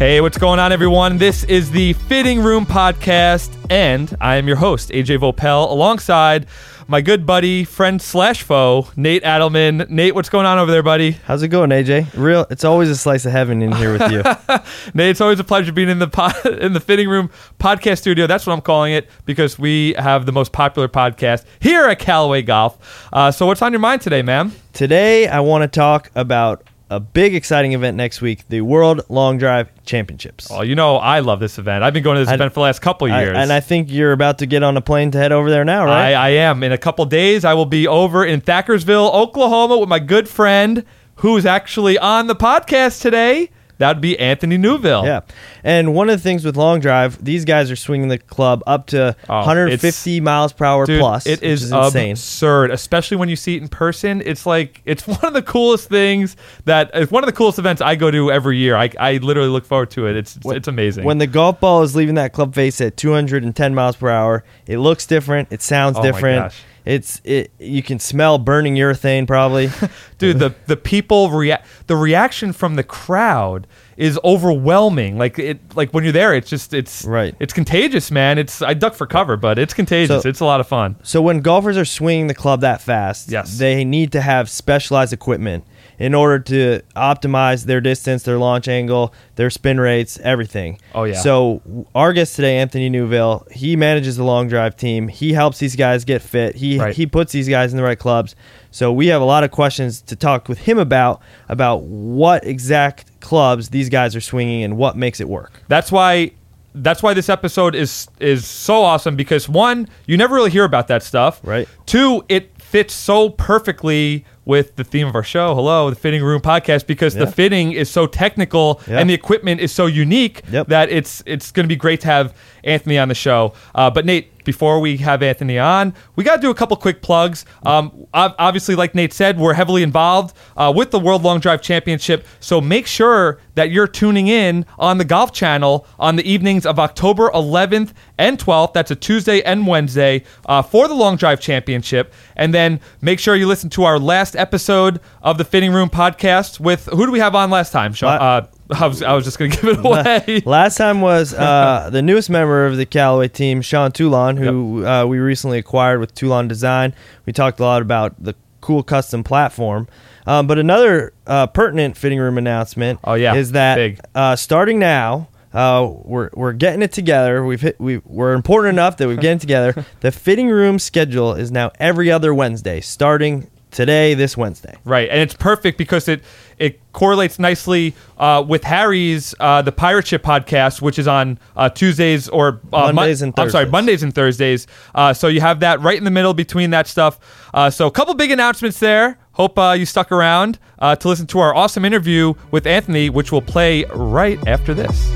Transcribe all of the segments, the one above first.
Hey, what's going on, everyone? This is the Fitting Room Podcast, and I am your host, AJ Voelpel, alongside my good buddy, friend slash foe, Nate Aydelman. Nate, what's going on over there, buddy? How's it going, AJ? Real, it's always a slice of heaven in here with you. Nate, it's always a pleasure being in the pod, in the Fitting Room Podcast Studio. That's what I'm calling it because we have the most popular podcast here at Callaway Golf. Uh, so, what's on your mind today, ma'am? Today, I want to talk about a big, exciting event next week: the World Long Drive Championships. Oh, you know I love this event. I've been going to this I- event for the last couple of I- years. and I think you're about to get on a plane to head over there now, right? I, I am. In a couple days, I will be over in Thackerville, Oklahoma, with my good friend who's actually on the podcast today. That'd be Anthony Newville. yeah. And one of the things with Long Drive, these guys are swinging the club up to Oh, 150 miles per hour Dude, plus. It is, is, insane. absurd, especially when you see it in person. It's like it's one of the coolest things that it's one of the coolest events I go to every year. I, I literally look forward to it. It's it's amazing. When the golf ball is leaving that club face at 210 miles per hour, it looks different. It sounds Oh my different. It's it. You can smell burning urethane probably. dude the the people react the reaction from the crowd is overwhelming like it like when you're there it's just it's Right. it's contagious man it's i duck for cover but it's contagious So- it's a lot of fun So when golfers are swinging the club that fast, Yes. they need to have specialized equipment in order to optimize their distance, their launch angle, their spin rates, everything. Oh, yeah. So our guest today, Anthony Newville, he manages the long drive team. He helps these guys get fit. He Right. he puts these guys in the right clubs. So we have a lot of questions to talk with him about about what exact clubs these guys are swinging and what makes it work. that's why that's why this episode is is so awesome because one you never really hear about that stuff Right. two it fits so perfectly with the theme of our show hello the fitting room podcast because the fitting is so technical Yeah. and the equipment is so unique Yep. that it's it's going to be great to have anthony on the show uh, but nate before we have Anthony on, we got to do a couple quick plugs. Um, obviously, like Nate said, we're heavily involved uh, with the World Long Drive Championship. So make sure that you're tuning in on the Golf Channel on the evenings of October 11th and 12th. That's a Tuesday and Wednesday uh, for the Long Drive Championship. And then make sure you listen to our last episode of the Fitting Room podcast with who do we have on last time? Sean, uh, I was I was just going to give it away. Last time was uh, the newest member of the Callaway team, Sean Toulon, who uh, we recently acquired with Toulon Design. We talked a lot about the cool custom platform. Um, but another uh, pertinent fitting room announcement Oh, yeah. is that Big. Uh, starting now, uh, we're, we're getting it together. We've hit, we, we're important enough that we've getting together. the fitting room schedule is now every other Wednesday, starting today, this Wednesday. Right, and it's perfect because it it correlates nicely uh, with Harry's uh, the Pirate Ship podcast, which is on uh, Tuesdays or uh, Mon- Mondays and I'm sorry, Mondays and Thursdays. Uh, so you have that right in the middle between that stuff. Uh, so a couple big announcements there. Hope uh, you stuck around uh, to listen to our awesome interview with Anthony, which will play right after this.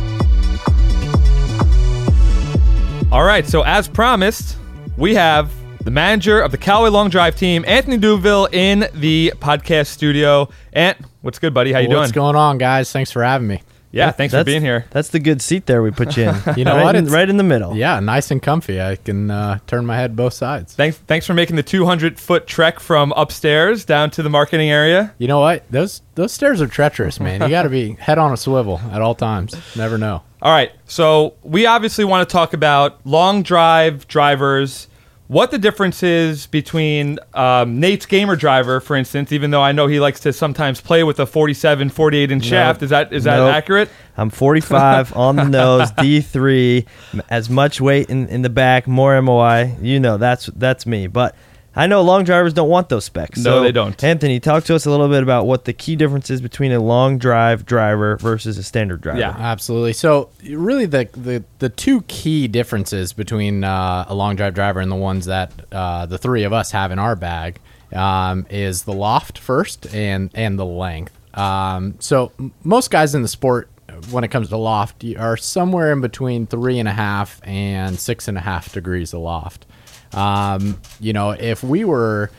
All right, so as promised, we have the manager of the Callaway Long Drive team, Anthony Newville, in the podcast studio. Ant, what's good, buddy? How you doing? What's going on, guys? Thanks for having me. yeah, thanks for being here. That's the good seat there we put you in. You know right what? In, right in the middle. Yeah, nice and comfy. I can uh, turn my head both sides. Thanks, thanks for making the 200 foot trek from upstairs down to the marketing area. You know what? Those those stairs are treacherous, man. You got to be head on a swivel at all times. Never know. All right, so we obviously want to talk about long drive drivers. What the difference is between um, Nate's gamer driver, for instance, even though I know he likes to sometimes play with a 47, 48 inch shaft. Is that is that Nope. accurate? I'm 45 on the nose, D3, as much weight in, in the back, more MOI. You know, that's that's me. But I know long drivers don't want those specs. No, they don't. Anthony, talk to us a little bit about what the key difference is between a long drive driver versus a standard driver. Yeah. Absolutely. So, really, the the, the two key differences between uh, a long drive driver and the ones that uh, the three of us have in our bag um, is the loft first and and the length. Um, so, m- most guys in the sport, when it comes to loft, are somewhere in between three and a half and six and a half degrees of loft. Um, you know, if we were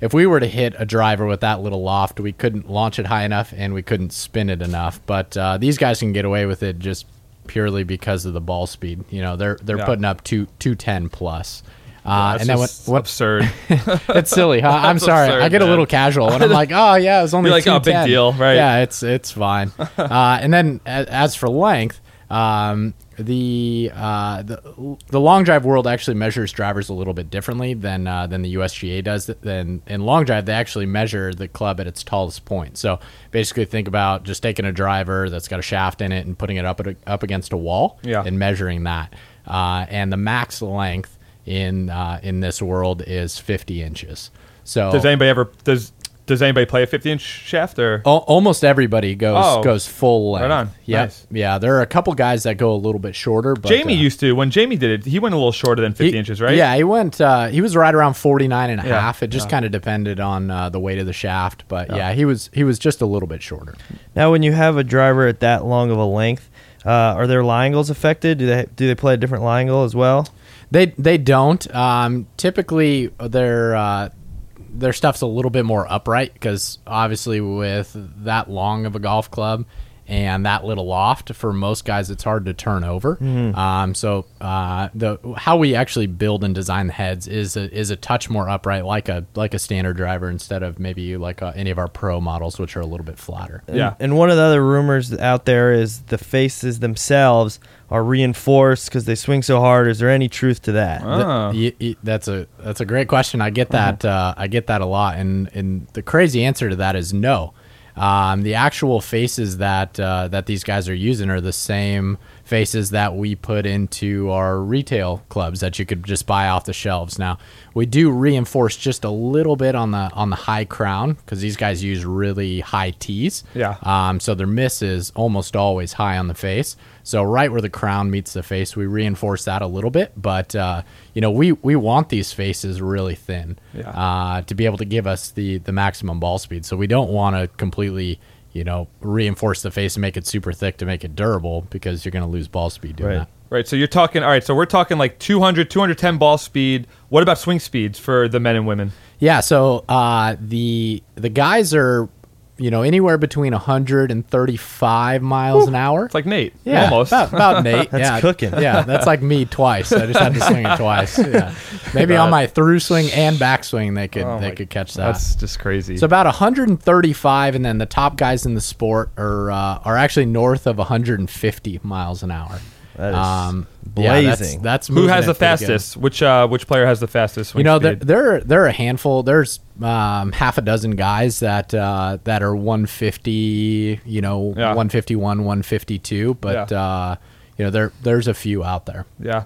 if we were to hit a driver with that little loft, we couldn't launch it high enough and we couldn't spin it enough. But uh, these guys can get away with it just purely because of the ball speed. You know, they're they're Yeah. putting up two two ten plus. Uh, That's and then just when absurd. it's silly, huh? I'm sorry. absurd, I get a little casual, and I'm like, oh yeah, it's only You're like, oh, big deal, right? Yeah, it's it's fine. uh, and then a- as for length, um, the uh, the the long drive world actually measures drivers a little bit differently than uh, than the USGA does. Then in long drive, they actually measure the club at its tallest point. So basically, think about just taking a driver that's got a shaft in it and putting it up a, up against a wall, Yeah. and measuring that. Uh, and the max length in uh, in this world is 50 inches. So Does anybody ever does does anybody play a 50 inch shaft or? Al- almost everybody goes Oh. goes full length. Right on. Yep. Nice. Yeah, there are a couple guys that go a little bit shorter. But, Jamie uh, used to when Jamie did it. He went a little shorter than 50 he- inches, right? Yeah, he went. Uh, he was right around 49 and a Yeah, half. It just kind of depended on uh, the weight of the shaft, but yeah. he was he was just a little bit shorter. Now, when you have a driver at that long of a length, uh, are their lie angles affected? Do they do they play a different lie angle as well? They they don't. Um, typically, their uh, their stuff's a little bit more upright because obviously with that long of a golf club and that little loft, for most guys, it's hard to turn over. Um, so uh, the how we actually build and design the heads is a, is a touch more upright, like a like a standard driver, instead of maybe like uh, any of our pro models, which are a little bit flatter. And- Yeah. And one of the other rumors out there is the faces themselves are reinforced because they swing so hard. Is there any truth to that? Oh. Y- y- that's a that's a great question. I get that uh, I get that a lot, and and the crazy answer to that is no. Um, the actual faces that uh, that these guys are using are the same faces that we put into our retail clubs that you could just buy off the shelves. Now we do reinforce just a little bit on the on the high crown because these guys use really high tees. Yeah. Um, so their miss is almost always high on the face. So right where the crown meets the face, we reinforce that a little bit. But uh, you know, we we want these faces really thin Yeah. uh, to be able to give us the the maximum ball speed. So we don't want to completely you know reinforce the face and make it super thick to make it durable because you're going to lose ball speed doing Right. that. Right. So you're talking. All right. So we're talking like 200, 210 ball speed. What about swing speeds for the men and women? Yeah, so uh, the the guys are you know anywhere between 135 miles an hour. It's like Nate. Yeah, Almost. about, about Nate. That's yeah, cooking. Yeah, that's like me twice. I just had to swing it twice. Yeah, maybe on my through swing and back swing they could Oh they my- could catch that. That's just crazy. so about 135, and then the top guys in the sport are uh, are actually north of 150 miles an hour. That is yeah, that's- blazing. that's, Who has the pretty good. fastest? Which uh, which player has the fastest You know, there, speed? there there are a handful. There's um, half a dozen guys that uh, that are 150. You know, Yeah. 151, 152. But Yeah. uh, you know, there there's a few out there. Yeah.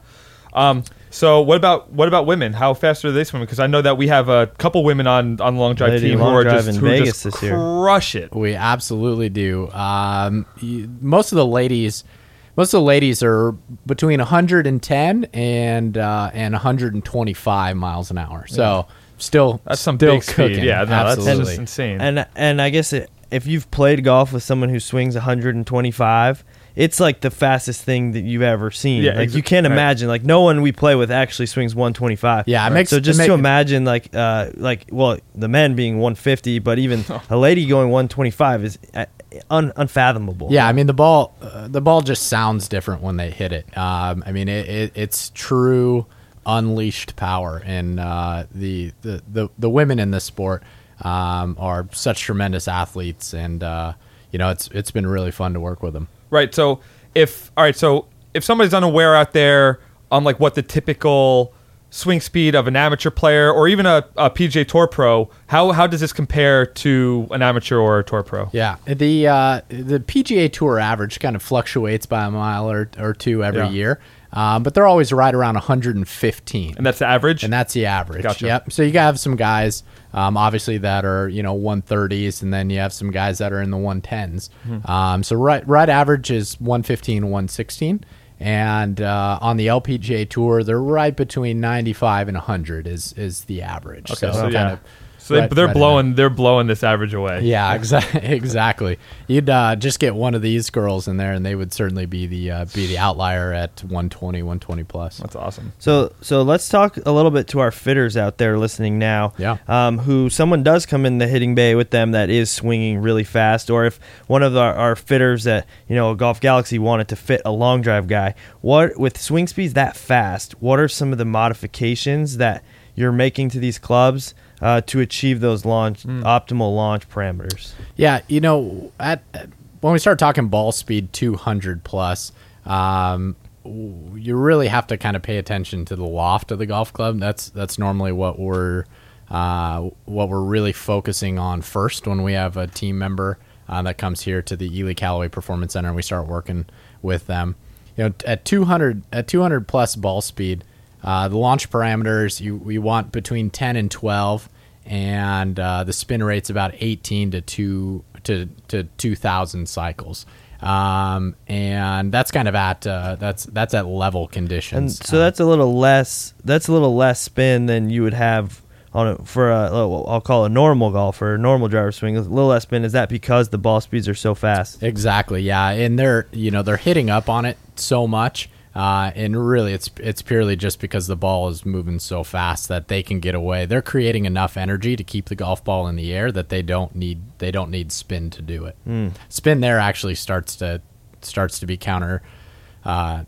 Um, so what about what about women? How fast are they swimming? Because I know that we have a couple women on on the long drive Lady team who are drive just in who Vegas just this year. crush it. We absolutely do. Um, most of the ladies, most of the ladies are between 110 and uh, and 125 miles an hour. So still, That's some still big speed. Yeah, no, that's absolutely. just insane. And and I guess it, if you've played golf with someone who swings 125, it's like the fastest thing that you've ever seen. Yeah, like exa- you can't imagine. Like no one we play with actually swings 125. Yeah, it makes- so it just make- to imagine like uh like well the men being 150, but even a lady going 125 is uh, un- unfathomable. Yeah, I mean the ball, uh, the ball just sounds different when they hit it. Um, I mean it, it, it's true unleashed power, and uh, the, the the the women in this sport um, are such tremendous athletes, and uh, you know it's it's been really fun to work with them. Right. So if all right, so if somebody's unaware out there on like what the typical swing speed of an amateur player or even a, a PGA Tour pro, how how does this compare to an amateur or a tour pro? Yeah, the uh, the PGA Tour average kind of fluctuates by a mile or, or two every Yeah. year, um, but they're always right around 115. And that's the average. and that's the average. Gotcha. Yep. So you have some guys, um, obviously that are you know 130s, and then you have some guys that are in the 110s. Hmm. Um, so right right average is 115, 116, and uh, on the LPGA tour, they're right between 95 and 100 is is the average. Okay, so, so kind yeah. of So they, Right- they're right blowing they're blowing this average away. Yeah, exactly. Exactly. You'd uh, just get one of these girls in there, and they would certainly be the uh, be the outlier at 120, 120 plus. That's awesome. So so let's talk a little bit to our fitters out there listening now. Yeah. Um, who someone does come in the hitting bay with them that is swinging really fast, or if one of our, our fitters that you know Golf Galaxy wanted to fit a long drive guy, what with swing speeds that fast, what are some of the modifications that you're making to these clubs uh, to achieve those launch optimal launch parameters? Yeah, you know, at, at- when we start talking ball speed 200 plus, um, you really have to kind of pay attention to the loft of the golf club. That's that's normally what we're uh, what we're really focusing on first when we have a team member uh, that comes here to the Ely Callaway Performance Center and we start working with them. You know, at 200 at 200 plus ball speed, uh, the launch parameters you we want between 10 and 12 and uh, the spin rate's about 18 to 2 to, to 2000 cycles um, and that's kind of at uh, that's that's at level conditions. And so that's a little less. That's a little less spin than you would have on a, for a. I'll call a normal golfer, a normal driver swing. A little less spin. Is that because the ball speeds are so fast? Exactly. Yeah, and they're you know they're hitting up on it so much, uh, and really it's it's purely just because the ball is moving so fast that they can get away. They're creating enough energy to keep the golf ball in the air that they don't need they don't need spin to do it. Spin there actually starts to starts to be counter uh,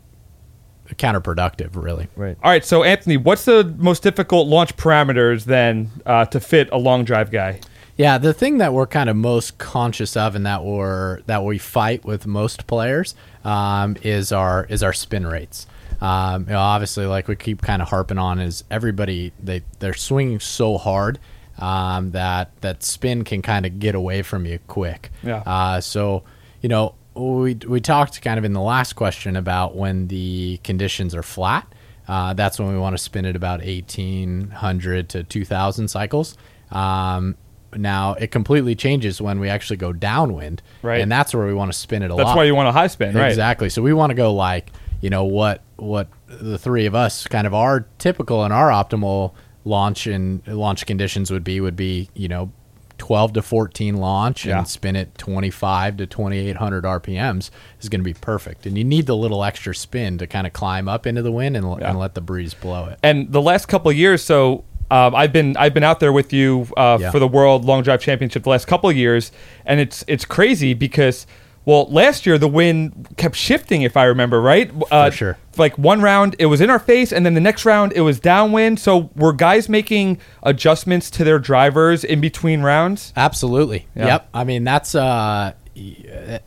counterproductive. Really. Right. All right, so Anthony, what's the most difficult launch parameters then uh, to fit a long drive guy? Yeah, the thing that we're kind of most conscious of, and that we're that we fight with most players, um, is our is our spin rates. Um, you know, obviously, like we keep kind of harping on, is everybody they they're swinging so hard um, that that spin can kind of get away from you quick. Yeah. Uh, so you know, we we talked kind of in the last question about when the conditions are flat. Uh, that's when we want to spin at about 1800 to 2000 cycles. Um, now it completely changes when we actually go downwind, Right. And that's where we want to spin it a That's lot. why you want a high spin, right? Exactly. So we want to go like you know what what the three of us kind of our typical and our optimal launch and launch conditions would be would be you know 12 to 14 launch Yeah. and spin it 25 to 2800 RPMs is going to be perfect. And you need the little extra spin to kind of climb up into the wind and, Yeah. and let the breeze blow it. And the last couple of years, so um, I've been I've been out there with you uh, Yeah. for the World Long Drive Championship the last couple of years, and it's it's crazy because well, last year the wind kept shifting, if I remember right. Uh, sure. Like one round it was in our face, and then the next round it was downwind. So were guys making adjustments to their drivers in between rounds? Absolutely. Yeah. Yep. I mean, that's uh,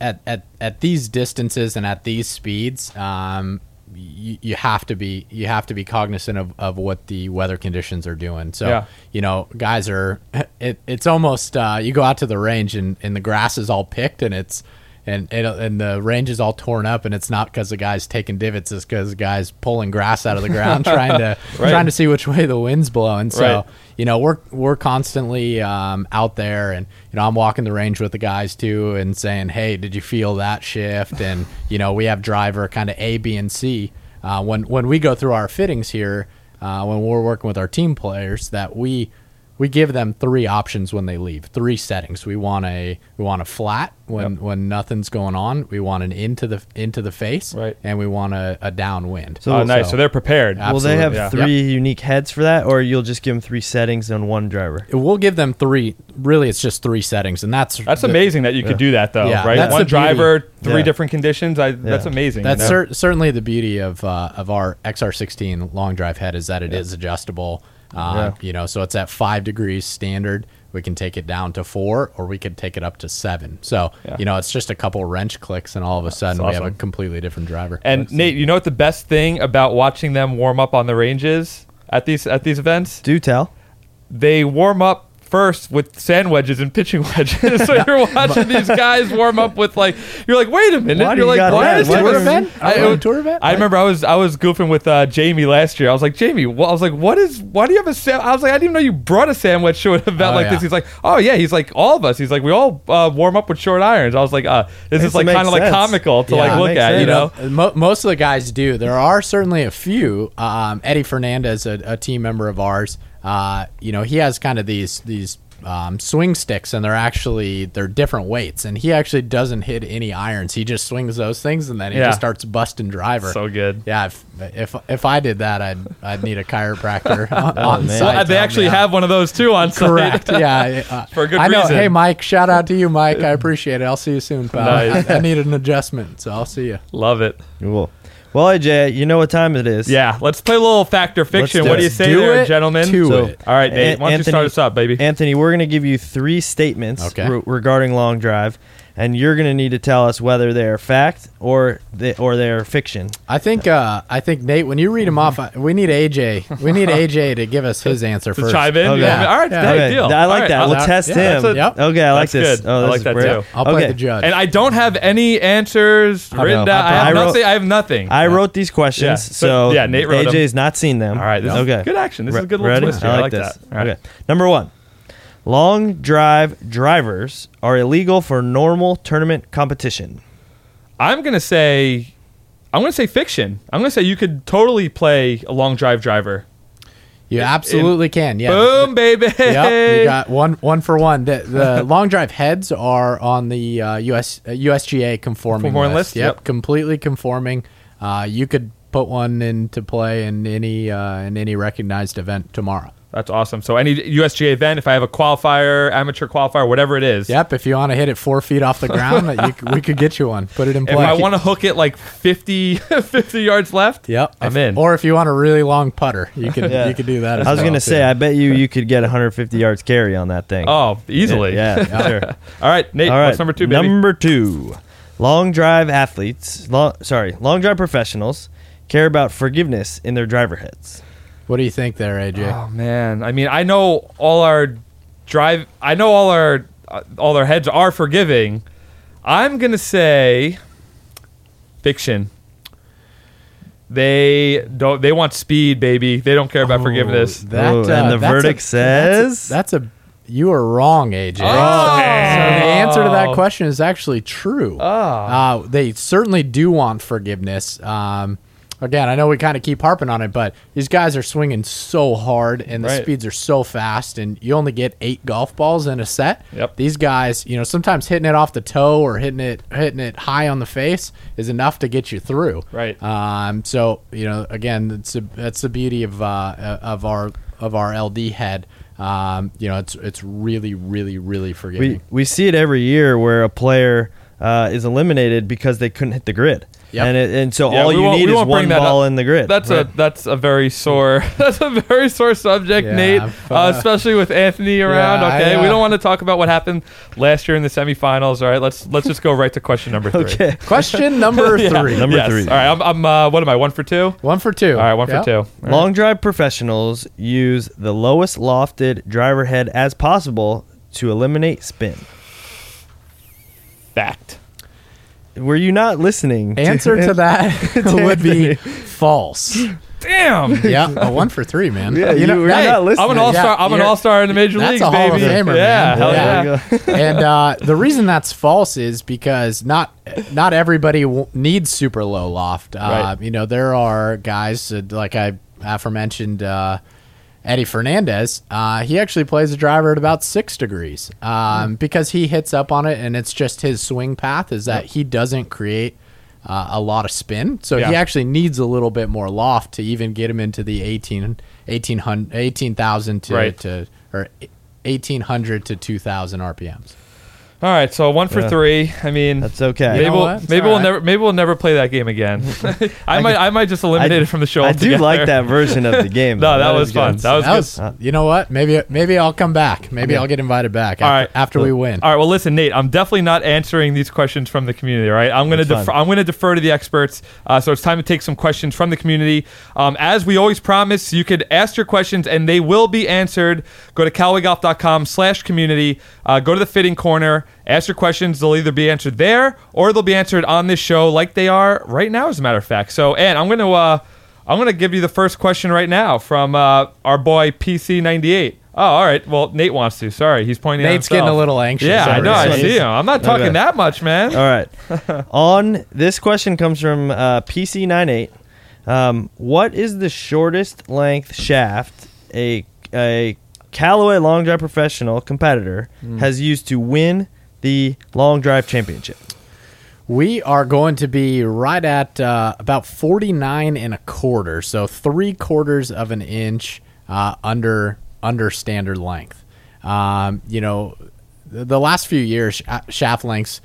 at at at these distances and at these speeds, um, you, you have to be you have to be cognizant of, of what the weather conditions are doing. So Yeah. you know, guys are it, it's almost uh, you go out to the range and, and the grass is all picked and it's and it, and the range is all torn up and it's not because the guy's taking divots it's because the guy's pulling grass out of the ground trying to Right. trying to see which way the wind's blowing so Right. you know we're we're constantly um, out there and you know i'm walking the range with the guys too and saying hey did you feel that shift and you know we have driver kind of a b and c uh, when when we go through our fittings here uh, when we're working with our team players that we we give them three options when they leave three settings we want a we want a flat when when nothing's going on we want an into the into the face Right. and we want a, a downwind So- oh, nice. So they're prepared. Ab- Will they have yeah. three unique heads for that, or you'll just give them three settings on one driver? We'll give them three. Really, it's just three settings, and that's That's the- amazing that you could do that though, Yeah, right? that's One the beauty. driver, three Yeah. different conditions. I, That's amazing. That's you know? cer- certainly the beauty of uh, of our XR16 long drive head is that it is adjustable. Uh, You know, so it's at five degrees standard. We can take it down to four, or we could take it up to seven. So Yeah. you know, it's just a couple wrench clicks, and all of a sudden we have a completely different driver. And Nate, you know what the best thing about watching them warm up on the ranges at these at these events? Do tell. They warm up first with sand wedges and pitching wedges. so you're watching these guys warm up with like you're like, wait a minute. Why you're like, got what that? is Why it? do you- event? I, Oh, tour event? I remember I was I was goofing with uh, Jamie last year. I was like, Jamie, well, I was like, what is? Why do you have a sand? I was like, I didn't even know you brought a sandwich to an event Oh, like yeah. this. He's like, oh yeah. He's like, all of us. He's like, we all uh, warm up with short irons. I was like, uh, this is like kind of like comical to Yeah, like look makes at, you know. Most of the guys do. There are certainly a few. Um, Eddie Fernandez, a, a team member of ours, uh, you know, he has kind of these these um, swing sticks, and they're actually they're different weights, and he actually doesn't hit any irons. He just swings those things, and then he Yeah. just starts busting driver. So good. Yeah, if, if if I did that, I'd I'd need a chiropractor on, on site. Well, they actually out. have one of those too on site. Correct. Yeah. uh, For a good I know. reason. Hey, Mike. Shout out to you, Mike. I appreciate it. I'll see you soon, pal. Nice. I, I need an adjustment, so I'll see you. Love it. Cool. Well, AJ, you know what time it is. Yeah, let's play a little fact or fiction. do What do it. you say Do there, it gentlemen? to So- it. All right, Nate, why don't you start us up, baby? Anthony, we're going to give you three statements Okay. re- regarding long drive, and you're going to need to tell us whether they are fact or they, or they are fiction. I think. Uh, I think Nate. When you read them off, we need AJ. We need AJ to give us his answer to first. chime in? Okay. You want me- All right, Yeah. okay, deal. I like right, that. I'll- we'll test yeah, him. a- Yep. Okay, I like That's this. good. Oh, I like that great. too. I'll play Okay. the judge. And I don't have any answers written down. I I have wrote- nothing. I have nothing. I wrote these questions, Yeah, so but- yeah, Nate wrote 'em. AJ's not seen them. All right, this okay. is good action. This is a good little twist. here. I I like, like this. that. Okay. Number one. Long drive drivers are illegal for normal tournament competition. I'm gonna say, I'm gonna say fiction. I'm gonna say you could totally play a long drive driver. you absolutely can. Yeah. Boom, baby. Yep, you got one one for one. The, the long drive heads are on the uh, US uh, USGA conforming, Conforming list. list, Yep, yep. completely conforming. Uh, you could put one into play in any uh, in any recognized event tomorrow. That's awesome. So any USGA event, if I have a qualifier, amateur qualifier, whatever it is, Yep, if you want to hit it four feet off the ground, you, we could get you one. Put it in if play. I want to hook it like 50, 50 yards left, Yep, I'm If- in. Or if you want a really long putter, you could Yeah. you could do that. As I was well, going to too. say, I bet you you could get 150 yards carry on that thing. oh, easily. Yeah, sure. All right, Nate. All right, What's number two, baby? Number two, long drive athletes, long, sorry, long drive professionals care about forgiveness in their driver heads. What do you think there, AJ? Oh man, I mean, I know all our drive. I know all our uh, all our heads are forgiving. I'm gonna say fiction. They don't. They want speed, baby. They don't care about Oh, forgiveness. That, Ooh, uh, and the that's a- verdict that's a- says- that's a, you are wrong, AJ. Oh. So the answer to that question is actually true. Oh. Uh, they certainly do want forgiveness. Um, again, I know we kind of keep harping on it, but these guys are swinging so hard and the Right. speeds are so fast, and you only get eight golf balls in a set. Yep. These guys, you know, sometimes hitting it off the toe or hitting it hitting it high on the face is enough to get you through. Right. Um, so you know, again, that's a, that's the beauty of uh, of our of our LD head. Um, you know, it's it's really, really, really forgiving. We we see it every year where a player uh, is eliminated because they couldn't hit the grid. Yep. And it, and so Yeah, all you need is one ball up. in the grid. That's a that's a very sore that's a very sore subject, Yeah, Nate. Uh, especially with Anthony around. Yeah, I, okay, we uh, don't want to talk about what happened last year in the semifinals. All right, let's let's just go right to question number three. okay. Question number Yeah. three. Number Yes. three. All right, I'm, I'm uh, what am I? One for two. One for two. All right, one Yep. for two. All right. Long drive professionals use the lowest lofted driver head as possible to eliminate spin. Fact. Were you not listening? Answer to that would be false. Damn. Yeah, a one for three, man. Yeah, you were Hey, not listening. I'm an all star. I'm an all star in the major That's leagues, a Hall baby. of Famer, yeah, man. hell Yeah. yeah. There you go. and uh, the reason that's false is because not not everybody w- needs super low loft. Uh, Right. You know, there are guys uh, like I aforementioned uh, Eddie Fernandez. Uh, he actually plays a driver at about six degrees um, because he hits up on it, and it's just his swing path is that he doesn't create. Uh, a lot of spin, so he actually needs a little bit more loft to even get him into the 18 1800 18,000 to, Right. to or 1800 to 2000 RPMs. All right, so one for Yeah. three. I mean, That's okay. maybe know we'll, what? It's maybe all we'll right. never maybe we'll never play that game again. I might I might just eliminate I- it from the show. I do altogether. like that version of the game. No, though. that was is fun. good. That was that was, Uh, you know what? Maybe maybe I'll come back. Maybe I'll get invited back after, All right. after we win. All right. Well, listen, Nate. I'm definitely not answering these questions from the community. All right. I'm going to That's defer. fine. I'm going to defer to the experts. Uh, so it's time to take some questions from the community. Um, as we always promise, you could ask your questions and they will be answered. Go to CallawayGolf.com/community. Uh, go to the fitting corner. Ask your questions. They'll either be answered there or they'll be answered on this show, like they are right now, as a matter of fact. So, and I'm going to. Uh, I'm going to give you the first question right now from uh, our boy PC98. Oh, all right. Well, Nate wants to. Sorry, he's pointing. at Nate's getting a little anxious. Yeah, I know. I see him. I'm not talking Okay. that much, man. All right. On this question comes from uh, PC98. Um, what is the shortest length shaft a a Callaway Long Drive Professional competitor Hmm. has used to win the Long Drive Championship? We are going to be right at uh, about 49 and a quarter, so three quarters of an inch uh, under under standard length. Um, you know, the, the last few years, sh- shaft lengths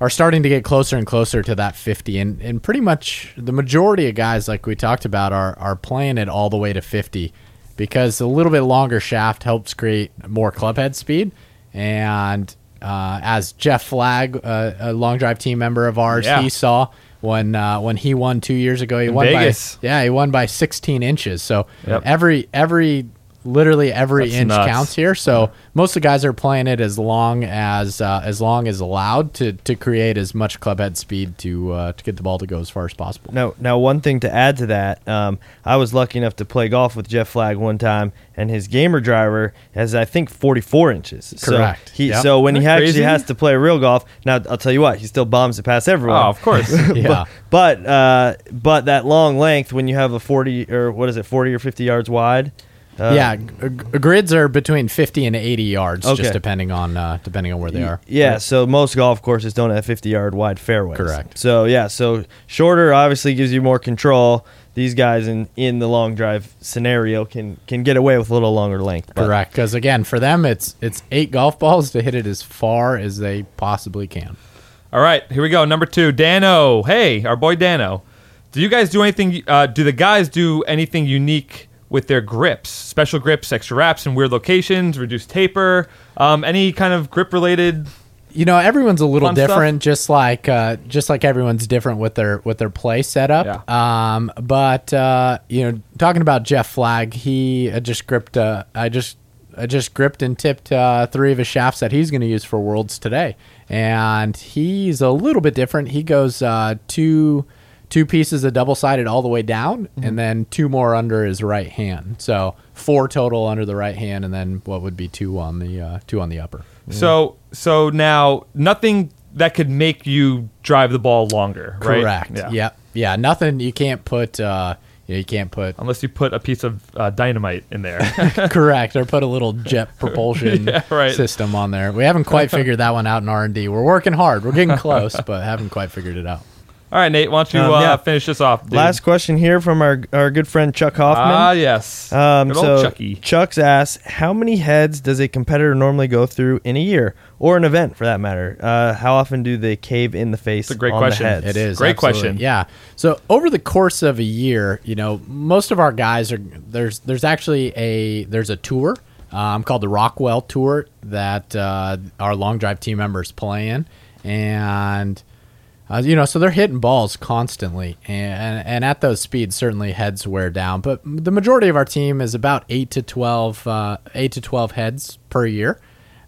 are starting to get closer and closer to that 50, and, and pretty much the majority of guys, like we talked about, are are playing it all the way to 50 because a little bit longer shaft helps create more clubhead speed and uh, as Jeff Flagg, uh, a long drive team member of ours, Yeah. he saw when uh, when he won two years ago. He In won Vegas. by yeah, he won by 16 inches. So Yep. every every literally every That's inch nuts. counts here. So most of the guys are playing it as long as uh, as long as allowed to to create as much clubhead speed to uh, to get the ball to go as far as possible. Now, now, one thing to add to that, um, I was lucky enough to play golf with Jeff Flagg one time, and his gamer driver has, I think, 44 inches. Correct. So, he, Yep. so when he Isn't that actually crazy? has to play real golf, now I'll tell you what, he still bombs it past everyone. Oh, of course. Yeah. But uh, but that long length, when you have a 40 or what is it, 40 or 50 yards wide? Uh, yeah, g- g- grids are between 50 and 80 yards, Okay. just depending on uh, depending on where they are. Yeah, so most golf courses don't have 50 yard wide fairways. Correct. So, yeah, so shorter obviously gives you more control. These guys in, in the long drive scenario can can get away with a little longer length. but- Correct, because again, for them, it's it's eight golf balls to hit it as far as they possibly can. All right, here we go. Number two, Dano. Hey, our boy Dano. Do you guys do anything? Uh, do the guys do anything unique with their grips? Special grips, extra wraps in weird locations, reduced taper, um, any kind of grip related? You know, everyone's a little Fun stuff? different, just like uh, just like everyone's different with their with their play setup. Um, but uh, you know, talking about Jeff Flagg, he uh, just gripped. Uh, I just I just gripped and tipped uh, three of his shafts that he's going to use for Worlds today, and he's a little bit different. He goes uh, two two pieces of double sided all the way down, Mm-hmm. and then two more under his right hand. So four total under the right hand, and then what would be two on the uh, two on the upper. So, so now nothing that could make you drive the ball longer, right? Correct. Yeah. Yep. Yeah. Nothing. You can't put. Uh, you, know, you can't put. Unless you put a piece of uh, dynamite in there. correct. Or put a little jet propulsion Yeah, right. system on there. We haven't quite figured that one out in R and D. We're working hard. We're getting close, but haven't quite figured it out. All right, Nate, why don't you Um, uh, finish this off? dude? Last question here from our our good friend Chuck Hoffman. Ah, yes. Um, Good old so Chucky. Chuck's asked, how many heads does a competitor normally go through in a year, or an event for that matter? Uh, how often do they cave in the face? It's a great on question. The heads? It is Great absolutely. question. Yeah. So over the course of a year, you know, most of our guys are there's there's actually a there's a tour um, called the Rockwell Tour that uh, our long drive team members play in, and uh, you know, so they're hitting balls constantly, and and at those speeds, certainly heads wear down. But the majority of our team is about eight to twelve, uh, eight to twelve heads per year.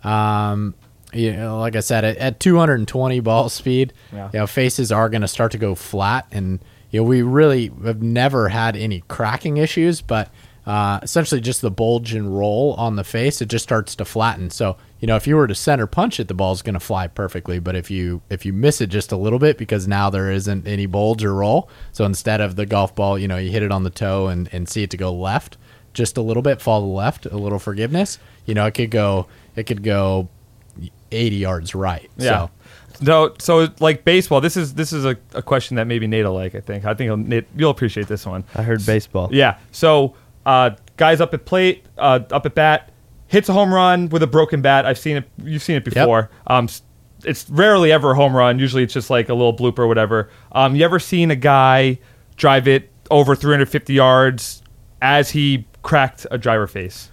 Um, you know, like I said, at, at 220 ball speed, Yeah. you know, faces are going to start to go flat, and you know, we really have never had any cracking issues, but uh, essentially just the bulge and roll on the face, it just starts to flatten. So, you know, if you were to center punch it, the ball's going to fly perfectly. But if you if you miss it just a little bit because now there isn't any bulge or roll, so instead of the golf ball, you know, you hit it on the toe and, and see it to go left just a little bit, fall to the left, a little forgiveness. You know, it could go it could go 80 yards right. Yeah. So No, so like baseball. This is this is a, a question that maybe Nate will like. I think. I think he'll, Nate, you'll appreciate this one. I heard baseball. Yeah. So uh, guys up at plate, uh, up at bat, hits a home run with a broken bat. I've seen it. You've seen it before. Um, it's rarely ever a home run. Usually it's just like a little blooper or whatever. Um, you ever seen a guy drive it over 350 yards as he cracked a driver face?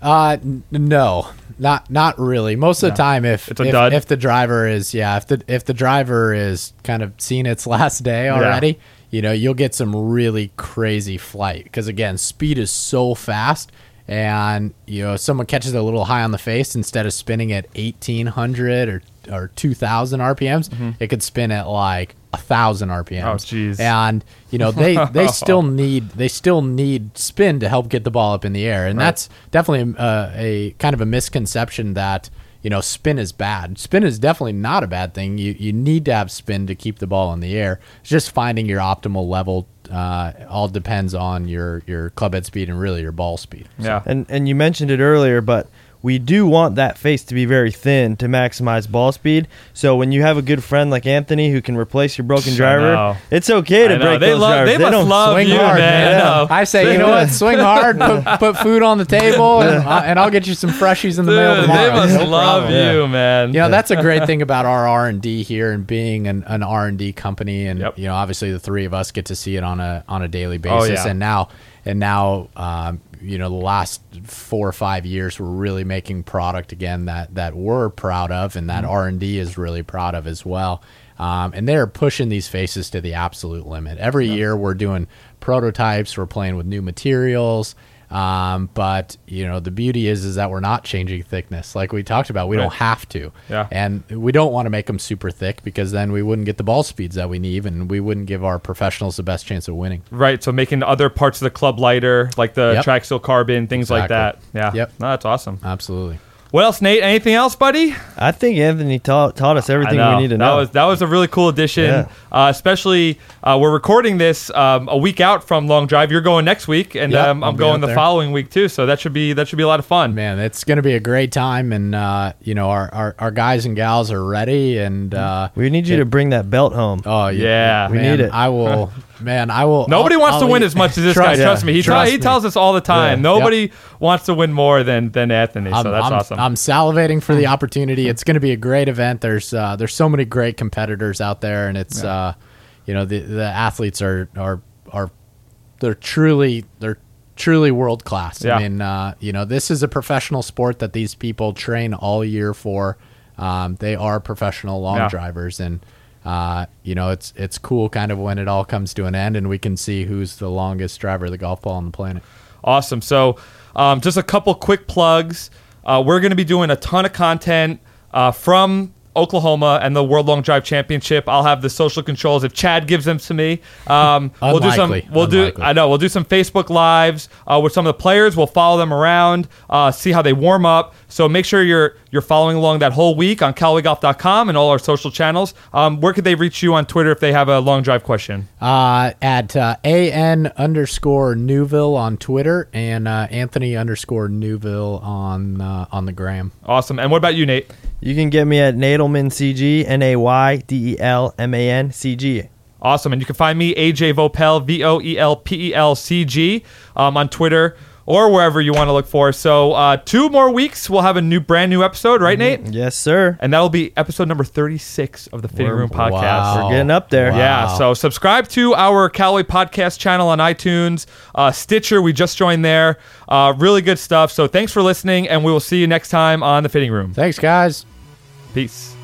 Uh, n- no, not not really. Most of the time, if It's a if, dud? if the driver is yeah, if the if the driver is kind of seen its last day already, you know, you'll get some really crazy flight because again, speed is so fast, and you know, someone catches it a little high on the face instead of spinning at eighteen hundred or or two thousand RPMs, it could spin at like a thousand RPMs. Mm-hmm. Oh, jeez. And you know they they still need they still need spin to help get the ball up in the air, and that's definitely uh, a kind of a misconception that you know spin is bad. Spin is definitely not a bad thing. You you need to have spin to keep the ball in the air. It's just finding your optimal level uh, all depends on your your club head speed and really your ball speed. Yeah. And and you mentioned it earlier, but we do want that face to be very thin to maximize ball speed. So when you have a good friend like Anthony who can replace your broken driver, it's okay to know. break They those love- drivers. they must don't love Swing you, hard, man. man. No. I say, you know what? Swing hard, put, put food on the table, and, I- and I'll get you some freshies in the mail tomorrow. they must No love problem. you, man. You know, that's a great thing about our R and D here and being an, an R and D company, and Yep. you know, obviously the three of us get to see it on a on a daily Oh, basis, yeah. and now and now, um, you know, the last four or five years, we're really making product again that that we're proud of, and Mm-hmm. that R and D is really proud of as well. Um, and they're pushing these faces to the absolute limit. Every year, we're doing prototypes. We're playing with new materials. Um, but you know the beauty is is that we're not changing thickness like we talked about. We Right. don't have to, Yeah. and we don't want to make them super thick because then we wouldn't get the ball speeds that we need, and we wouldn't give our professionals the best chance of winning. Right, so making other parts of the club lighter, like the Yep. triaxial carbon, things like that. Yeah. Yep. No, that's awesome. Absolutely. What else, Nate? Anything else, buddy? I think Anthony taught, taught us everything we need to that know. was that was a really cool addition. Yeah. Uh, especially uh, we're recording this um, a week out from Long Drive. You're going next week, and Yep, um, I'll I'm going the there. following week too. So that should be that should be a lot of fun. Man, it's going to be a great time, and uh, you know our, our our guys and gals are ready, and uh, we need you to bring that belt home. oh Yeah. We man, need it. I will, man. I will. Nobody I'll- wants I'll to win eat- as much as this guy. Trust- Trust me. He, trust he me. tells us all the time. Yeah. Nobody wants to win more than than Anthony. I'm, so that's I'm- awesome. I'm salivating for the opportunity. It's going to be a great event. There's uh, there's so many great competitors out there, and it's uh, you know the the athletes are are are they're truly they're truly world class. Yeah. I mean, uh, you know, this is a professional sport that these people train all year for. Um, they are professional long Yeah. drivers, and uh, you know, it's it's cool kind of when it all comes to an end, and we can see who's the longest driver of the golf ball on the planet. Awesome. So, um, just a couple quick plugs. Uh, we're going to be doing a ton of content uh, from Oklahoma and the World Long Drive Championship. I'll have the social controls if Chad gives them to me. Um, we'll do some. We'll Unlikely. do. I know. We'll do some Facebook lives uh, with some of the players. We'll follow them around, uh, see how they warm up. So make sure you're you're following along that whole week on CallawayGolf.com and all our social channels. Um, where could they reach you on Twitter if they have a long drive question? Uh, at uh, an underscore Newville on Twitter and uh, Anthony underscore Newville on uh, on the gram. Awesome. And what about you, Nate? You can get me at Nadelman CG, N A Y D E L M A N C G. Awesome. And you can find me, AJ Voelpel, V O E L P E L C G, um, on Twitter or wherever you want to look for. So, uh, two more weeks, we'll have a new, brand new episode, right, Nate? Yes, sir. And that'll be episode number 36 of the Fitting We're- Room Podcast. Wow. We're getting up there. Wow. Yeah, so subscribe to our Callaway Podcast channel on iTunes, uh, Stitcher. We just joined there. Uh, really good stuff. So thanks for listening, and we will see you next time on the Fitting Room. Thanks, guys. Peace.